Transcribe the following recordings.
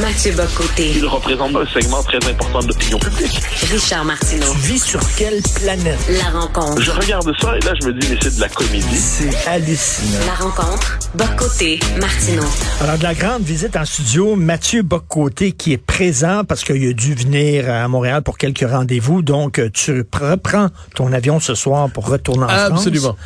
Mathieu Bocoté. Il représente un segment très important de l'opinion publique. Richard Martineau. Tu vis sur quelle planète? La rencontre. Je regarde ça et là, je me dis, mais c'est de la comédie. C'est hallucinant. La rencontre. Bocoté. Martineau. Alors, de la grande visite en studio, Mathieu Bocoté qui est présent parce qu'il a dû venir à Montréal pour quelques rendez-vous. Donc, tu reprends ton avion ce soir pour retourner en France. Absolument.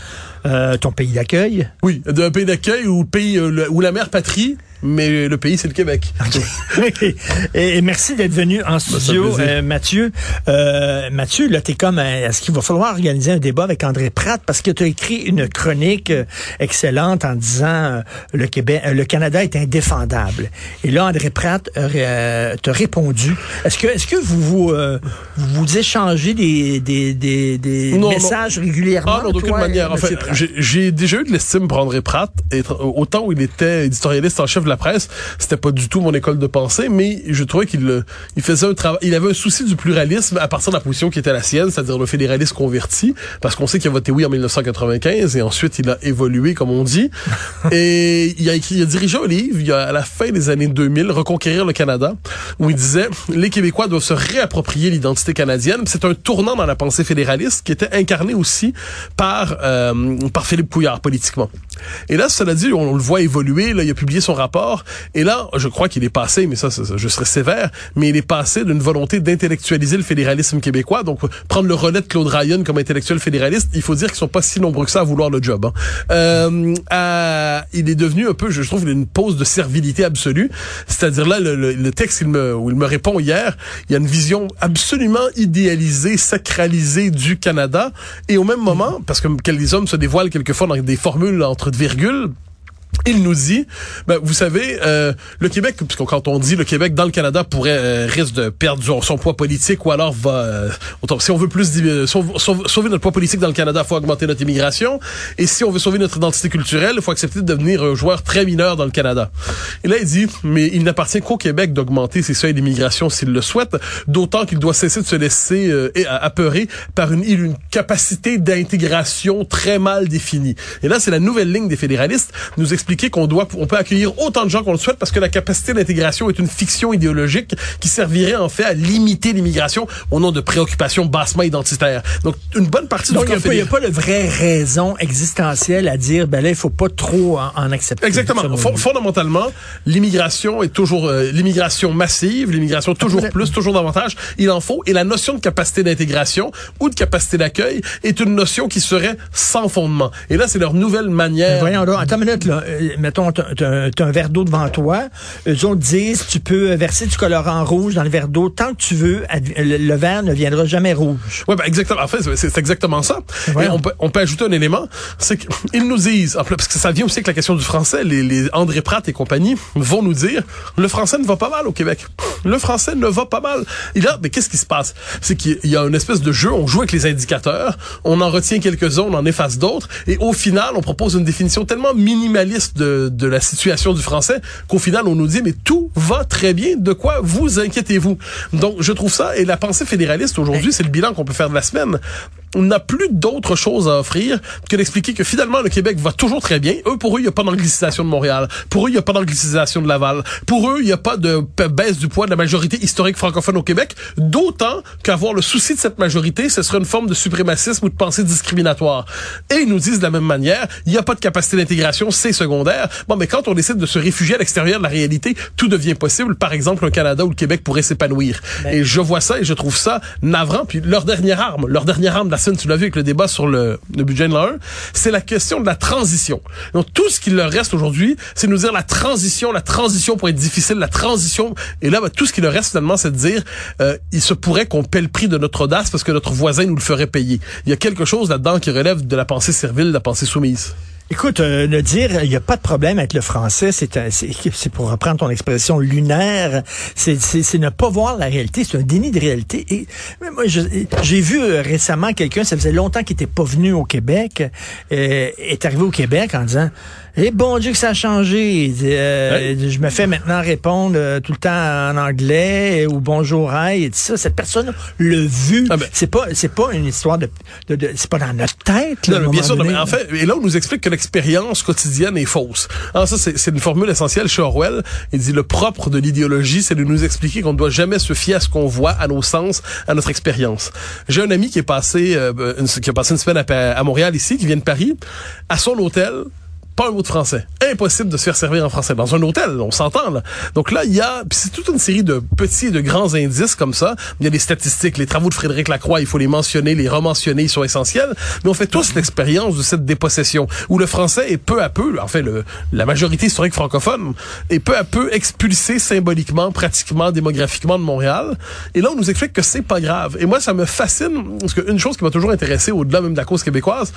Euh, ton pays d'accueil? Oui, d'un pays d'accueil ou pays euh, le- ou la mère patrie, mais le pays c'est le Québec. et, et merci d'être venu en studio, plaisir. euh, Mathieu. Euh, Mathieu, là, t'es comme, euh, est-ce qu'il va falloir organiser un débat avec André Pratt? Parce que tu as écrit une chronique euh, excellente en disant le Québec, le Canada est indéfendable. Et là, André Pratt euh, t'a répondu. Est-ce que, est-ce que vous vous, euh, vous vous échangez des, des, des, des Non, non. messages régulièrement Ah non, d'aucune manière. En Monsieur fait, Pratt? j'ai- j'ai déjà eu de l'estime pour André Pratt. Et autant où il était éditorialiste en chef de la presse, c'était pas du tout mon école de pensée, mais je trouvais qu'il euh, il faisait un travail. Il avait un souci du pluralisme à partir de la position qui était la sienne, c'est-à-dire le fédéralisme converti, parce qu'on sait qu'il a voté oui en 1995 et ensuite il a évolué, comme on dit. et il a écrit, il a dirigé un livre il a, à la fin des années 2000, Reconquérir le Canada, où il disait les Québécois doivent se réapproprier l'identité canadienne. C'est un tournant dans la pensée fédéraliste qui était incarné aussi par euh, par Philippe Couillard politiquement. Et là, cela dit, on, on le voit évoluer. Là, il a publié son rapport. Et là, je crois qu'il est passé, mais ça, je serais sévère, mais il est passé d'une volonté d'intellectualiser le fédéralisme québécois. Donc, prendre le relais de Claude Ryan comme intellectuel fédéraliste, il faut dire qu'ils sont pas si nombreux que ça à vouloir le job. hein. Euh, il est devenu un peu, je trouve, une pose de servilité absolue. C'est-à-dire là, le, texte où il me répond hier, il y a une vision absolument idéalisée, sacralisée du Canada. Et au même moment, parce que les hommes se dévoilent quelquefois dans des formules entre virgules, il nous dit, ben, vous savez, euh, le Québec, puisque quand on dit le Québec dans le Canada pourrait euh, risque de perdre son, poids politique ou alors va, euh, si on veut plus dimi- sauver, notre poids politique dans le Canada, faut augmenter notre immigration. Et si on veut sauver notre identité culturelle, il faut accepter de devenir un joueur très mineur dans le Canada. Et là, il dit, mais il n'appartient qu'au Québec d'augmenter ses seuils d'immigration s'il le souhaite, d'autant qu'il doit cesser de se laisser euh, apeurer par une, une capacité d'intégration très mal définie. Et là, c'est la nouvelle ligne des fédéralistes, nous expliquer qu'on doit, on peut accueillir autant de gens qu'on le souhaite parce que la capacité d'intégration est une fiction idéologique qui servirait en fait à limiter l'immigration au nom de préoccupations bassement identitaires. Donc, une bonne partie Donc, du il n'y a, pas- il y a fédéral- pas de vraie raison existentielle à dire, ben là, il faut pas trop en, en accepter. Exactement. selon Fon- vous. fondamentalement, l'immigration est toujours euh, l'immigration massive, l'immigration toujours plus, toujours davantage. Il en faut. Et la notion de capacité d'intégration ou de capacité d'accueil est une notion qui serait sans fondement. Et là, c'est leur nouvelle manière. Voyons donc, attends une minute, là. Mettons, t'as t'as- t'as un verre d'eau devant toi. Eux autres disent, tu peux verser du colorant rouge dans le verre d'eau tant que tu veux. Le, le verre ne viendra jamais rouge. Ouais, ben exactement. En fait, c'est- exactement ça. Et Voyons. on peut, on peut ajouter un élément, c'est qu'ils nous disent, parce que ça vient aussi avec la question du français, les, les André Pratt et compagnie vont nous dire, le français ne va pas mal au Québec. Le français ne va pas mal. Et là, mais qu'est-ce qui se passe? C'est qu'il y a une espèce de jeu, on joue avec les indicateurs, on en retient quelques-uns, on en efface d'autres, et au final, on propose une définition tellement minimaliste de, de la situation du français qu'au final, on nous dit, mais tout va très bien, de quoi vous inquiétez-vous? Donc, je trouve ça, et la pensée fédéraliste aujourd'hui, c'est le bilan qu'on peut faire de la semaine on n'a plus d'autre chose à offrir que d'expliquer que finalement le Québec va toujours très bien. Eux, pour eux, il n'y a pas d'anglicisation de Montréal. Pour eux, il n'y a pas d'anglicisation de Laval. Pour eux, il n'y a pas de baisse du poids de la majorité historique francophone au Québec. D'autant qu'avoir le souci de cette majorité, ce serait une forme de suprémacisme ou de pensée discriminatoire. Et ils nous disent de la même manière, il n'y a pas de capacité d'intégration, c'est secondaire. Bon, mais quand on décide de se réfugier à l'extérieur de la réalité, tout devient possible. Par exemple, un Canada où le Québec pourrait s'épanouir. Et je vois ça et je trouve ça navrant. Puis leur dernière arme, leur dernière arme de la avec le débat sur le, budget de l'an 1, c'est la question de la transition. Donc tout ce qu'il leur reste aujourd'hui, c'est nous dire la transition, la transition pour être difficile, la transition. Et là, ben, tout ce qui leur reste finalement, c'est de dire, euh, il se pourrait qu'on paie le prix de notre audace parce que notre voisin nous le ferait payer. Il y a quelque chose là-dedans qui relève de la pensée servile, de la pensée soumise. Écoute, euh, de dire il n'y a pas de problème avec le français, c'est c'est pour reprendre ton expression lunaire, c'est ne pas voir la réalité, c'est un déni de réalité. Et mais moi, j'ai vu euh, récemment quelqu'un, ça faisait longtemps qu'il n'était pas venu au Québec, euh, est arrivé au Québec en disant Eh bon Dieu que ça a changé. Euh, Je me fais maintenant répondre euh, tout le temps en anglais euh, ou bonjour hi et tout ça. Cette personne l'a vu. Ah ben. c'est pas c'est pas une histoire de, de, de- c'est pas dans notre tête. là, Non, mais bien sûr, non, mais en fait, et là, on nous explique que l'ex- expérience quotidienne est fausse. Alors ça, c'est c'est une formule essentielle chez Orwell. Il dit le propre de l'idéologie, c'est de nous expliquer qu'on ne doit jamais se fier à ce qu'on voit, à nos sens, à notre expérience. J'ai un ami qui est passé, euh, une, qui a passé une semaine à, à Montréal ici, qui vient de Paris. À son hôtel, pas un mot de français. Impossible de se faire servir en français. Dans un hôtel, on s'entend. Donc là, il y a, c'est toute une série de petits et de grands indices comme ça. Il y a des statistiques, les travaux de Frédéric Lacroix, il faut les mentionner, les rementionner, ils sont essentiels. Mais on fait tous l'expérience de cette dépossession, où le français est peu à peu, en fait, le, la majorité historique francophone, est peu à peu expulsé symboliquement, pratiquement, démographiquement de Montréal. Et là, on nous explique que c'est pas grave. Et moi, ça me fascine, parce qu'une chose qui m'a toujours intéressé, au-delà même de la cause québécoise,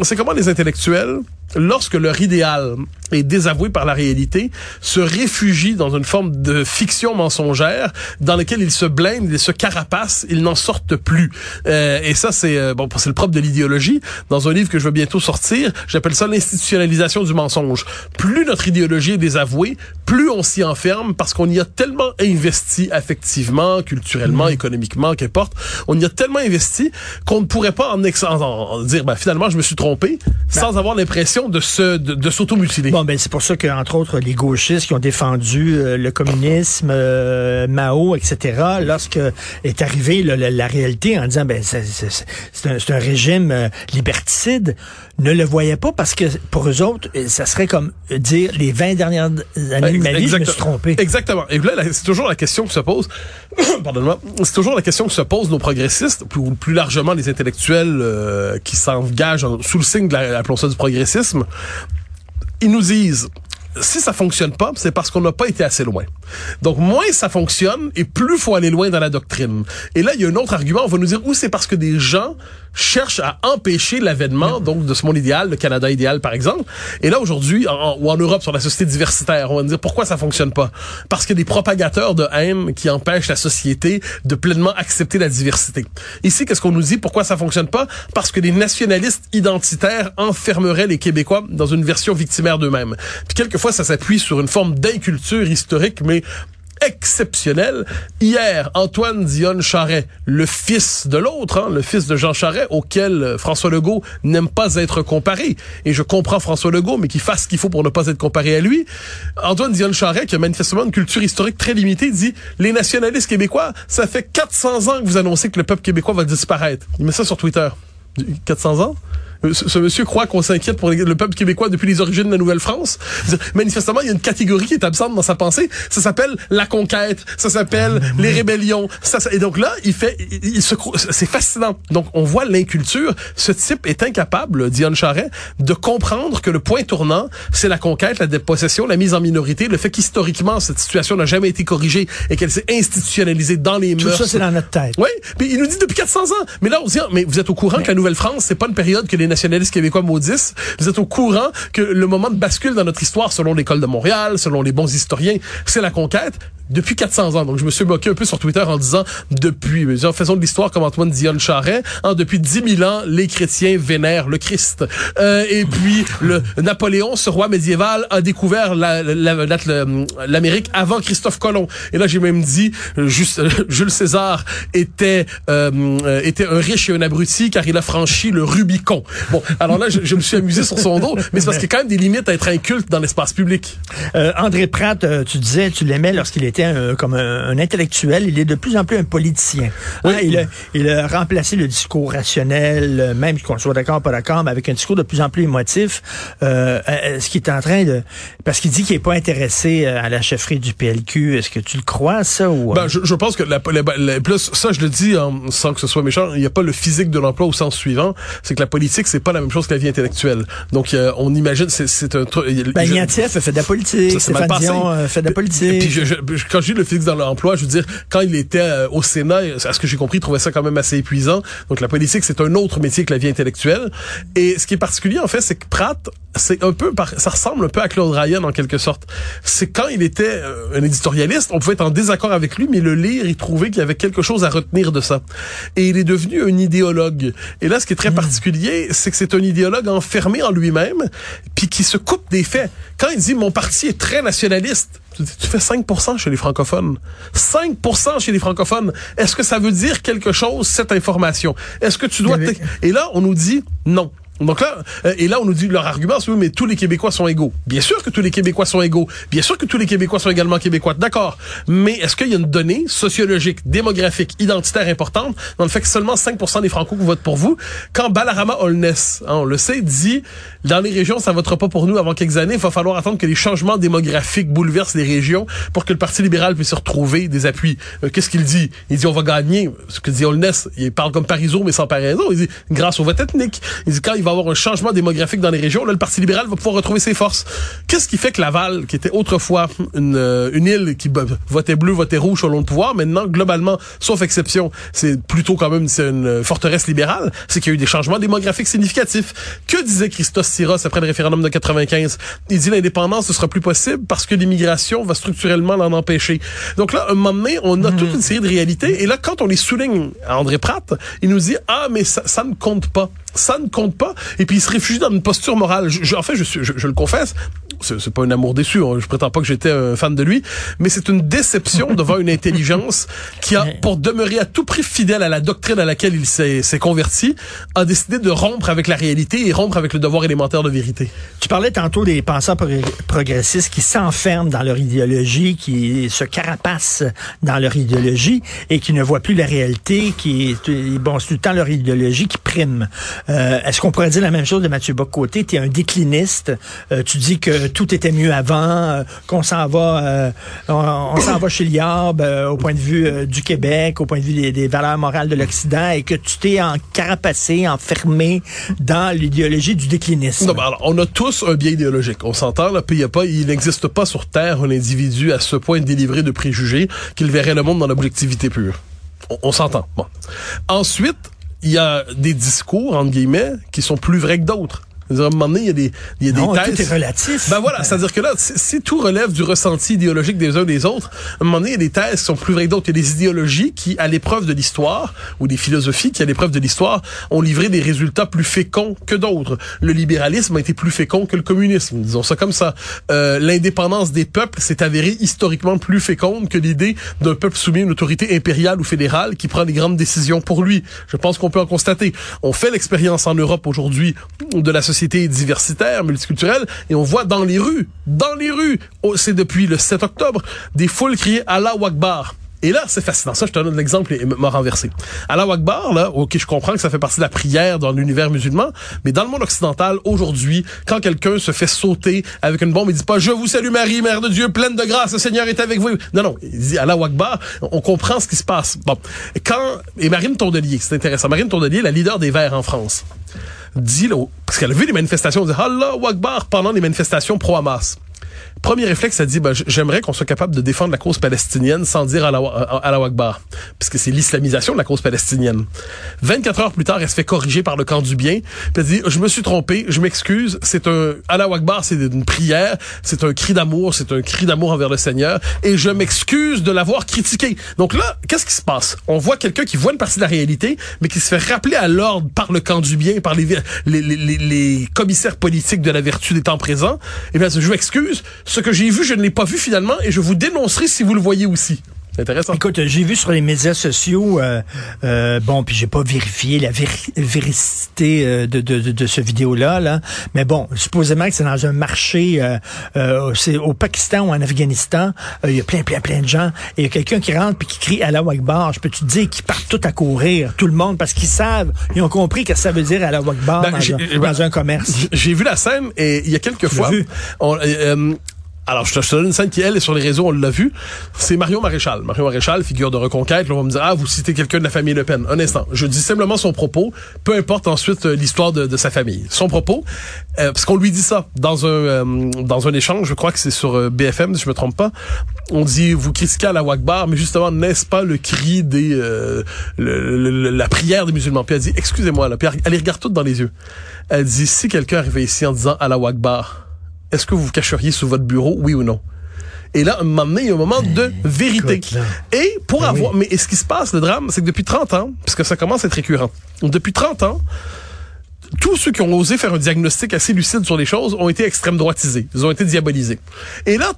c'est comment les intellectuels, lorsque leur idéal est désavoué par la réalité, se réfugient dans une forme de fiction mensongère dans laquelle ils se blindent, ils se carapacent, ils n'en sortent plus. Euh, et ça, c'est euh, bon, c'est le propre de l'idéologie. Dans un livre que je veux bientôt sortir, j'appelle ça l'institutionnalisation du mensonge. Plus notre idéologie est désavouée, plus on s'y enferme parce qu'on y a tellement investi affectivement, culturellement, économiquement, qu'importe. On y a tellement investi qu'on ne pourrait pas en, ex en, en dire, ben, finalement, je me suis trompé, sans avoir l'impression de se de, de s'automutiler. Bon, ben c'est pour ça que entre autres les gauchistes qui ont défendu euh, le communisme, euh, Mao, etc. Lorsque est arrivée la, la réalité en disant ben c'est c'est- c'est un, c'est un régime euh, liberticide, ne le voyaient pas parce que pour eux autres, euh, ça serait comme dire les 20 dernières années de ma vie, je me suis trompé. Exactement. Et là, c'est toujours la question que se pose. Pardonne-moi. C'est toujours la question que se posent nos progressistes, ou plus largement les intellectuels euh, qui s'engagent en- sous le signe de la, appelons ça du progressisme. Ils nous disent. Si ça fonctionne pas, c'est parce qu'on n'a pas été assez loin. Donc, moins ça fonctionne et plus faut aller loin dans la doctrine. Et là, il y a un autre argument. On va nous dire, ou c'est parce que des gens cherchent à empêcher l'avènement, donc, de ce monde idéal, le Canada idéal, par exemple. Et là, aujourd'hui, ou en Europe, sur la société diversitaire, on va nous dire pourquoi ça fonctionne pas? Parce qu'il y a des propagateurs de haine qui empêchent la société de pleinement accepter la diversité. Ici, qu'est-ce qu'on nous dit? Pourquoi ça fonctionne pas? Parce que les nationalistes identitaires enfermeraient les Québécois dans une version victimaire d'eux-mêmes. Puis quelquefois, ça s'appuie sur une forme d'inculture historique, mais exceptionnelle. Hier, Antoine Dionne Charret, le fils de l'autre, hein, le fils de Jean Charret, auquel euh, François Legault n'aime pas être comparé. Et je comprends François Legault, mais qu'il fasse ce qu'il faut pour ne pas être comparé à lui. Antoine Dionne Charret, qui a manifestement une culture historique très limitée, dit les nationalistes québécois, ça fait 400 ans que vous annoncez que le peuple québécois va disparaître. Il met ça sur Twitter. 400 ans? Euh, Ce, ce monsieur croit qu'on s'inquiète pour le peuple québécois depuis les origines de la Nouvelle-France. Manifestement, il y a une catégorie qui est absente dans sa pensée. Ça s'appelle la conquête. Ça s'appelle les rébellions. Ça, ça- et donc là, il fait, il, il se, c'est fascinant. Donc, on voit l'inculture. Ce type est incapable, Diane Charret, de comprendre que le point tournant, c'est la conquête, la dépossession, la mise en minorité, le fait qu'historiquement, cette situation n'a jamais été corrigée et qu'elle s'est institutionnalisée dans les Tout mœurs. ça, c'est dans notre tête. Oui, puis il nous dit depuis 400 ans. Mais là, on se dit, ah, mais vous êtes au courant que la Nouvelle-France, c'est pas une période que les nationalistes québécois maudissent. Vous êtes au courant que le moment de bascule dans notre histoire, selon l'école de Montréal, selon les bons historiens, c'est la conquête depuis 400 ans. Donc, je me suis moqué un peu sur Twitter en disant, depuis, disons, faisons de l'histoire comme Antoine Dionne Charret, hein, depuis 10 000 ans, les chrétiens vénèrent le Christ. Euh, et puis, le Napoléon, ce roi médiéval, a découvert la- la- la- la- l'Amérique avant Christophe Colomb. Et là, j'ai même dit, juste, Jules César était, euh, était un riche et un abruti car il a franchi le Rubicon. Bon, alors là, je, je me suis amusé sur son dos, mais c'est parce qu'il y a quand même des limites à être inculte dans l'espace public. Euh, André Pratt, euh, tu disais, tu l'aimais lorsqu'il était un- comme un, un intellectuel. Il est de plus en plus un politicien. Oui. Hein, il, a, il a remplacé le discours rationnel, euh, même qu'on soit d'accord ou pas d'accord, mais avec un discours de plus en plus émotif. Euh, euh, ce qui est en train de... Parce qu'il dit qu'il est pas intéressé euh, à la chefferie du PLQ. Est-ce que tu le crois, ça? Ou? Ben, je, je pense que la, la- la- plus, ça, je le dis hein, sans que ce soit méchant, il n'y a pas le physique de l'emploi au sens suivant. C'est que la politique, c'est pas la même chose que la vie intellectuelle. Donc, euh, on imagine, c'est, c'est un truc. ben, je- fait de la politique. Stéphane. Dion fait de la politique. Puis je- je- quand je dis le physique dans l'emploi, je veux dire, quand il était euh, au Sénat, à ce que j'ai compris, il trouvait ça quand même assez épuisant. Donc la politique, c'est un autre métier que la vie intellectuelle. Et ce qui est particulier, en fait, c'est que Pratt, c'est un peu, par- ça ressemble un peu à Claude Ryan en quelque sorte. C'est quand il était euh, un éditorialiste, on pouvait être en désaccord avec lui, mais le lire, il trouvait qu'il y avait quelque chose à retenir de ça. Et il est devenu un idéologue. Et là, ce qui est très particulier, c'est que c'est un idéologue enfermé en lui-même, puis qui se coupe des faits. Quand il dit mon parti est très nationaliste, tu, fais 5% chez les francophones. 5% chez les francophones. Est-ce que ça veut dire quelque chose, cette information? Est-ce que tu dois... Et là, on nous dit non. Donc là, euh, et là, on nous dit leur argument, c'est oui, mais tous les Québécois sont égaux. Bien sûr que tous les Québécois sont égaux. Bien sûr que tous les Québécois sont également Québécois. D'accord. Mais est-ce qu'il y a une donnée sociologique, démographique, identitaire importante dans le fait que seulement 5% des Franco votent pour vous, quand Balarama Holness, hein, on le sait, dit dans les régions, ça votera pas pour nous avant quelques années. Il va falloir attendre que les changements démographiques bouleversent les régions pour que le Parti libéral puisse retrouver des appuis. Euh, Qu'est-ce qu'il dit? Il dit on va gagner. Ce que dit Holness, il parle comme Parizeau mais sans paraison. Il dit grâce au vote ethnique. Il dit quand il va avoir un changement démographique dans les régions, là le Parti libéral va pouvoir retrouver ses forces. Qu'est-ce qui fait que Laval, qui était autrefois une, euh, une île qui bah, votait bleu, votait rouge selon le pouvoir, maintenant globalement, sauf exception, c'est plutôt quand même c'est une forteresse libérale, c'est qu'il y a eu des changements démographiques significatifs. Que disait Christos Siros après le référendum de 95 Il dit l'indépendance ne sera plus possible parce que l'immigration va structurellement l'en empêcher. Donc là, un moment donné, on a toute une série de réalités et là quand on les souligne à André Pratt, il nous dit ah mais ça, ça ne compte pas ça ne compte pas. Et puis il se réfugie dans une posture morale. Je, je, en fait, je, je, je le confesse, c'est pas un amour déçu. Hein. Je prétends pas que j'étais un fan de lui, mais c'est une déception devant une intelligence qui a, pour demeurer à tout prix fidèle à la doctrine à laquelle il s'est converti, a décidé de rompre avec la réalité et rompre avec le devoir élémentaire de vérité. Tu parlais tantôt des penseurs progressistes qui s'enferment dans leur idéologie, qui se carapacent dans leur idéologie et qui ne voient plus la réalité, qui bon, c'est tout le temps leur idéologie qui prime. Euh, Est-ce qu'on pourrait dire la même chose de Mathieu Bocoté? Tu es un décliniste. Euh, tu dis que tout était mieux avant, euh, qu'on s'en va, euh, on, s'en va chez euh, au point de vue du Québec, au point de vue des, valeurs morales de l'Occident, et que tu t'es encarapacé, enfermé dans l'idéologie du déclinisme. Non, ben alors, on a tous un biais idéologique. On s'entend, là, y a pas, il n'existe pas sur Terre un individu à ce point délivré de préjugés qu'il verrait le monde dans l'objectivité pure. On, on s'entend. Bon. Ensuite, il y a des discours, entre guillemets, qui sont plus vrais que d'autres. À un moment donné, il y a des, il y a non, des thèses. Tout est relatif. Ben voilà, c'est-à-dire que là, si, si, tout relève du ressenti idéologique des uns des autres, à un moment donné, il y a des thèses qui sont plus vraies que d'autres. Il y a des idéologies qui, à l'épreuve de l'histoire, ou des philosophies qui, à l'épreuve de l'histoire, ont livré des résultats plus féconds que d'autres. Le libéralisme a été plus fécond que le communisme, disons ça comme ça. Euh, L'indépendance des peuples s'est avérée historiquement plus féconde que l'idée d'un peuple soumis à une autorité impériale ou fédérale qui prend les grandes décisions pour lui. Je pense qu'on peut en constater. On fait l'expérience en Europe aujourd'hui de la société diversitaire, multiculturelle, et on voit dans les rues, dans les rues, c'est depuis le 7 octobre, des foules crier Allah Akbar. Et là, c'est fascinant. Ça, je te donne l'exemple et m'a renversé. Allah Akbar, là, ok, je comprends que ça fait partie de la prière dans l'univers musulman, mais dans le monde occidental, aujourd'hui, quand quelqu'un se fait sauter avec une bombe, il dit pas « Je vous salue Marie, Mère de Dieu, pleine de grâce, le Seigneur est avec vous ». Non, non, il dit Allah Akbar, on comprend ce qui se passe. Bon, quand... Et Marine Tondelier, c'est intéressant. Marine Tondelier, la leader des Verts en France, dit, là, parce qu'elle a vu les manifestations, elle dit « Allah Akbar » pendant les manifestations pro-Hamas. Premier réflexe, ça dit, ben, j'aimerais qu'on soit capable de défendre la cause palestinienne sans dire Allah, Allah Akbar, puisque c'est l'islamisation de la cause palestinienne. 24 heures plus tard, elle se fait corriger par le camp du bien, puis elle dit, je me suis trompé, je m'excuse, c'est un Allah Akbar, c'est une prière, c'est un cri d'amour, c'est un cri d'amour envers le Seigneur, et je m'excuse de l'avoir critiqué. Donc là, qu'est-ce qui se passe? On voit quelqu'un qui voit une partie de la réalité, mais qui se fait rappeler à l'ordre par le camp du bien, par les, les, les, les commissaires politiques de la vertu des temps présents, et bien, je m'excuse, ce que j'ai vu, je ne l'ai pas vu finalement et je vous dénoncerai si vous le voyez aussi. C'est intéressant. Écoute, j'ai vu sur les médias sociaux, euh, euh, bon, puis j'ai pas vérifié la véracité euh, de, de, de, ce vidéo-là, là, mais bon, supposément que c'est dans un marché, euh, euh, c'est au Pakistan ou en Afghanistan, il y a plein, plein, plein de gens, et il y a quelqu'un qui rentre puis qui crie Allah Akbar. Je peux te dire qu'ils partent tout à courir, tout le monde, parce qu'ils savent, ils ont compris que ça veut dire Allah Akbar ben, dans, un, ben, dans un commerce. J'ai vu la scène et il y a quelques fois, on, alors, je te, donne une scène qui, elle, est sur les réseaux, on l'a vu. C'est Mario Maréchal. Mario Maréchal, figure de reconquête. Là, on va me dire, ah, vous citez quelqu'un de la famille Le Pen. Un instant. Je dis simplement son propos, peu importe ensuite euh, l'histoire de, de, sa famille. Son propos, euh, parce qu'on lui dit ça dans un euh, dans un échange, je crois que c'est sur euh, BFM, si je me trompe pas. On dit, vous critiquez à la Wakbar, mais justement, n'est-ce pas le cri des... Euh, le, le, la prière des musulmans? Puis elle dit, excusez-moi, là. Puis elle, elle les regarde toutes dans les yeux. Elle dit, si quelqu'un arrivait ici en disant à la Wakbar, est-ce que vous vous cacheriez sous votre bureau, oui ou non? Et là, un moment donné, il y a un moment de vérité. Écoute, et pour ben avoir, oui. mais ce qui se passe, le drame, c'est que depuis 30 ans, puisque ça commence à être récurrent, depuis 30 ans, tous ceux qui ont osé faire un diagnostic assez lucide sur les choses ont été extrême droitisés. Ils ont été diabolisés. Et là,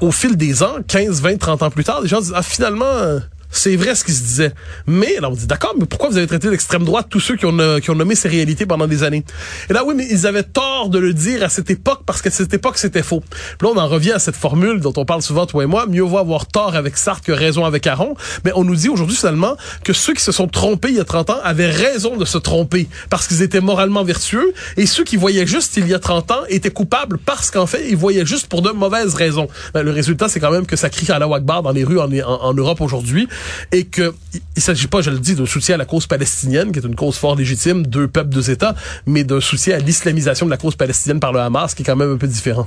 au fil des ans, 15, 20, 30 ans plus tard, les gens disent, ah, finalement, C'est vrai ce qui se disait. Mais, là, on dit, d'accord, mais pourquoi vous avez traité d'extrême droite tous ceux qui ont, euh, qui ont nommé ces réalités pendant des années? Et là, oui, mais ils avaient tort de le dire à cette époque parce qu'à cette époque, c'était faux. Puis là, on en revient à cette formule dont on parle souvent, toi et moi, mieux vaut avoir tort avec Sartre que raison avec Aron. Mais on nous dit aujourd'hui finalement que ceux qui se sont trompés il y a 30 ans avaient raison de se tromper parce qu'ils étaient moralement vertueux et ceux qui voyaient juste il y a 30 ans étaient coupables parce qu'en fait, ils voyaient juste pour de mauvaises raisons. Ben, le résultat, c'est quand même que ça crie à la Wakbar dans les rues en Europe aujourd'hui et que il s'agit pas, je le dis, d'un soutien à la cause palestinienne, qui est une cause fort légitime, deux peuples, deux États, mais d'un soutien à l'islamisation de la cause palestinienne par le Hamas, qui est quand même un peu différent.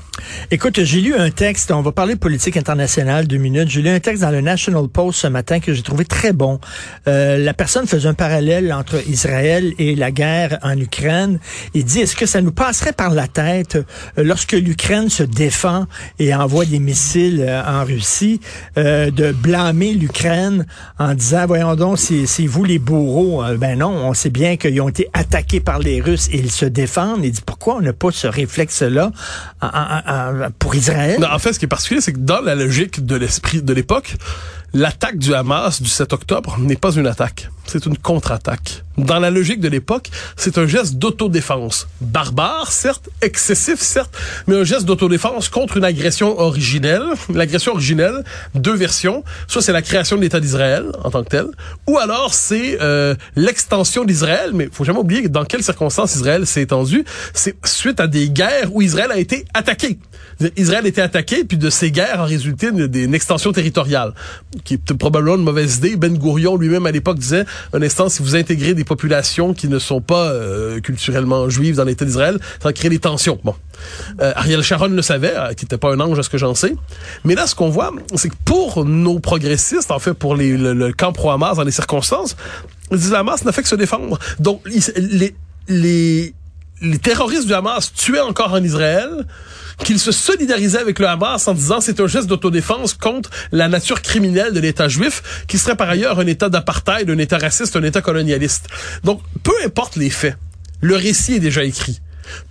Écoute, j'ai lu un texte, on va parler de politique internationale deux minutes. J'ai lu un texte dans le National Post ce matin que j'ai trouvé très bon. Euh, la personne faisait un parallèle entre Israël et la guerre en Ukraine. Il dit, est-ce que ça nous passerait par la tête euh, lorsque l'Ukraine se défend et envoie des missiles euh, en Russie, de blâmer l'Ukraine en disant, voyons donc, c'est vous les bourreaux. Euh, ben non, on sait bien qu'ils ont été attaqués par les Russes et ils se défendent. Il dit, pourquoi on n'a pas ce réflexe-là pour Israël? En fait, ce qui est particulier, c'est que dans la logique de l'esprit de l'époque, l'attaque du Hamas du 7 octobre n'est pas une attaque, c'est une contre-attaque. Dans la logique de l'époque, c'est un geste d'autodéfense. Barbare, certes, excessif, certes, mais un geste d'autodéfense contre une agression originelle. L'agression originelle, deux versions. Soit c'est la création de l'État d'Israël en tant que tel, ou alors c'est euh, l'extension d'Israël, mais faut jamais oublier dans quelles circonstances Israël s'est étendu. C'est suite à des guerres où Israël a été attaqué. Israël a été attaqué, puis de ces guerres a résulté une, une extension territoriale, qui est probablement une mauvaise idée. Ben Gourion lui-même à l'époque disait, un instant, si vous intégrez des populations qui ne sont pas euh, culturellement juives dans l'État d'Israël, ça va créer des tensions. Bon, euh, Ariel Sharon le savait, euh, qui n'était pas un ange à ce que j'en sais. Mais là, ce qu'on voit, c'est que pour nos progressistes, en fait, pour les, le, camp pro-Hamas dans les circonstances, le Hamas n'a fait que se défendre. Donc, les, les, les terroristes du Hamas tuaient encore en Israël, qu'ils se solidarisaient avec le Hamas en disant c'est un geste d'autodéfense contre la nature criminelle de l'État juif, qui serait par ailleurs un État d'apartheid, un État raciste, un État colonialiste. Donc, peu importe les faits, le récit est déjà écrit.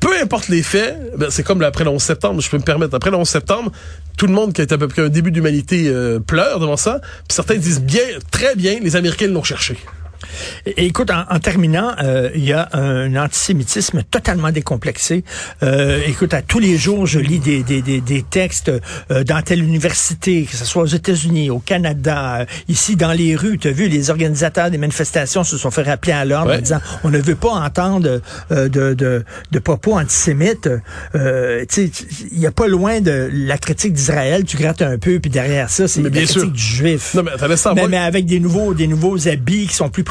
Peu importe les faits, ben, c'est comme après le 11 septembre, je peux me permettre, après le 11 septembre, tout le monde qui a été à peu près un début d'humanité euh, pleure devant ça, puis certains disent bien, très bien, les Américains l'ont cherché. Écoute, en, en terminant, euh, il y a un antisémitisme totalement décomplexé. Euh, écoute, à tous les jours, je lis des, des, des, des textes euh, dans telle université, que ce soit aux États-Unis, au Canada, euh, ici dans les rues. Tu as vu, les organisateurs des manifestations se sont fait rappeler à l'ordre Ouais. en disant on ne veut pas entendre euh, de, de, de propos antisémites. Euh, tu sais, il n'y a pas loin de la critique d'Israël. Tu grattes un peu, puis derrière ça, c'est la bien critique sûr. du juif. Non, mais mais, mais avec des nouveaux, des nouveaux habits qui sont plus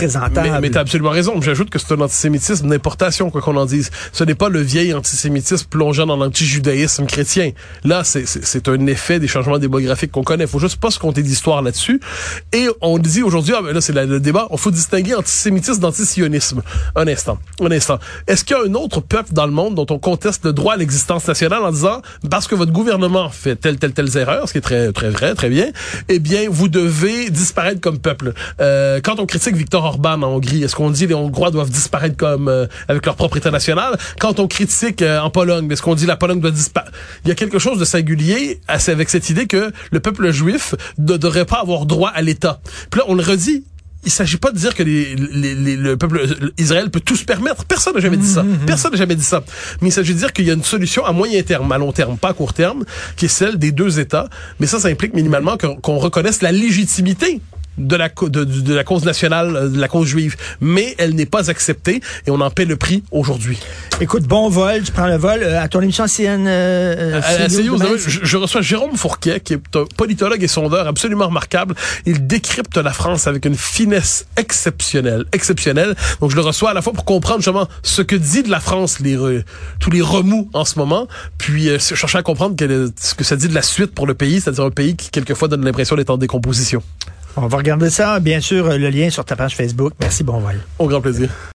Mais, mais t'as absolument raison. J'ajoute que c'est un antisémitisme d'importation, quoi qu'on en dise. Ce n'est pas le vieil antisémitisme plongeant dans l'antijudaïsme chrétien. Là, c'est- un effet des changements démographiques qu'on connaît. Faut juste pas se compter d'histoire là-dessus. Et on dit aujourd'hui, ah, ben là, c'est le débat, il faut distinguer antisémitisme d'antisionisme. Un instant. Un instant. Est-ce qu'il y a un autre peuple dans le monde dont on conteste le droit à l'existence nationale en disant, parce que votre gouvernement fait telle, telle, telle erreur, ce qui est très, très vrai, très bien, eh bien, vous devez disparaître comme peuple. Euh, quand on critique Victor Orban en Hongrie, est-ce qu'on dit les Hongrois doivent disparaître comme euh, avec leur propre État national? Quand on critique euh, en Pologne, est-ce qu'on dit la Pologne doit disparaître? Il y a quelque chose de singulier avec cette idée que le peuple juif ne devrait pas avoir droit à l'État. Puis là, on le redit. Il s'agit pas de dire que les, les- les- le peuple Israël peut tout se permettre. Personne n'a jamais dit ça. Personne n'a jamais dit ça. Mais il s'agit de dire qu'il y a une solution à moyen terme, à long terme, pas à court terme, qui est celle des deux États. Mais ça, ça implique minimalement qu'on qu'on reconnaisse la légitimité de la, de, de la cause nationale, euh, de la cause juive. Mais elle n'est pas acceptée et on en paie le prix aujourd'hui. Écoute, bon vol, tu prends le vol euh, à ton émission CN. Euh, À CNews demain, demain, je, je reçois Jérôme Fourquet, qui est un politologue et sondeur absolument remarquable. Il décrypte la France avec une finesse exceptionnelle, exceptionnelle. Donc, je le reçois à la fois pour comprendre justement ce que dit de la France les tous les remous en ce moment, puis euh, chercher à comprendre quel est- ce que ça dit de la suite pour le pays, c'est-à-dire un pays qui quelquefois donne l'impression d'être en décomposition. On va regarder ça, bien sûr, le lien sur ta page Facebook. Merci, bon vol. Au grand plaisir.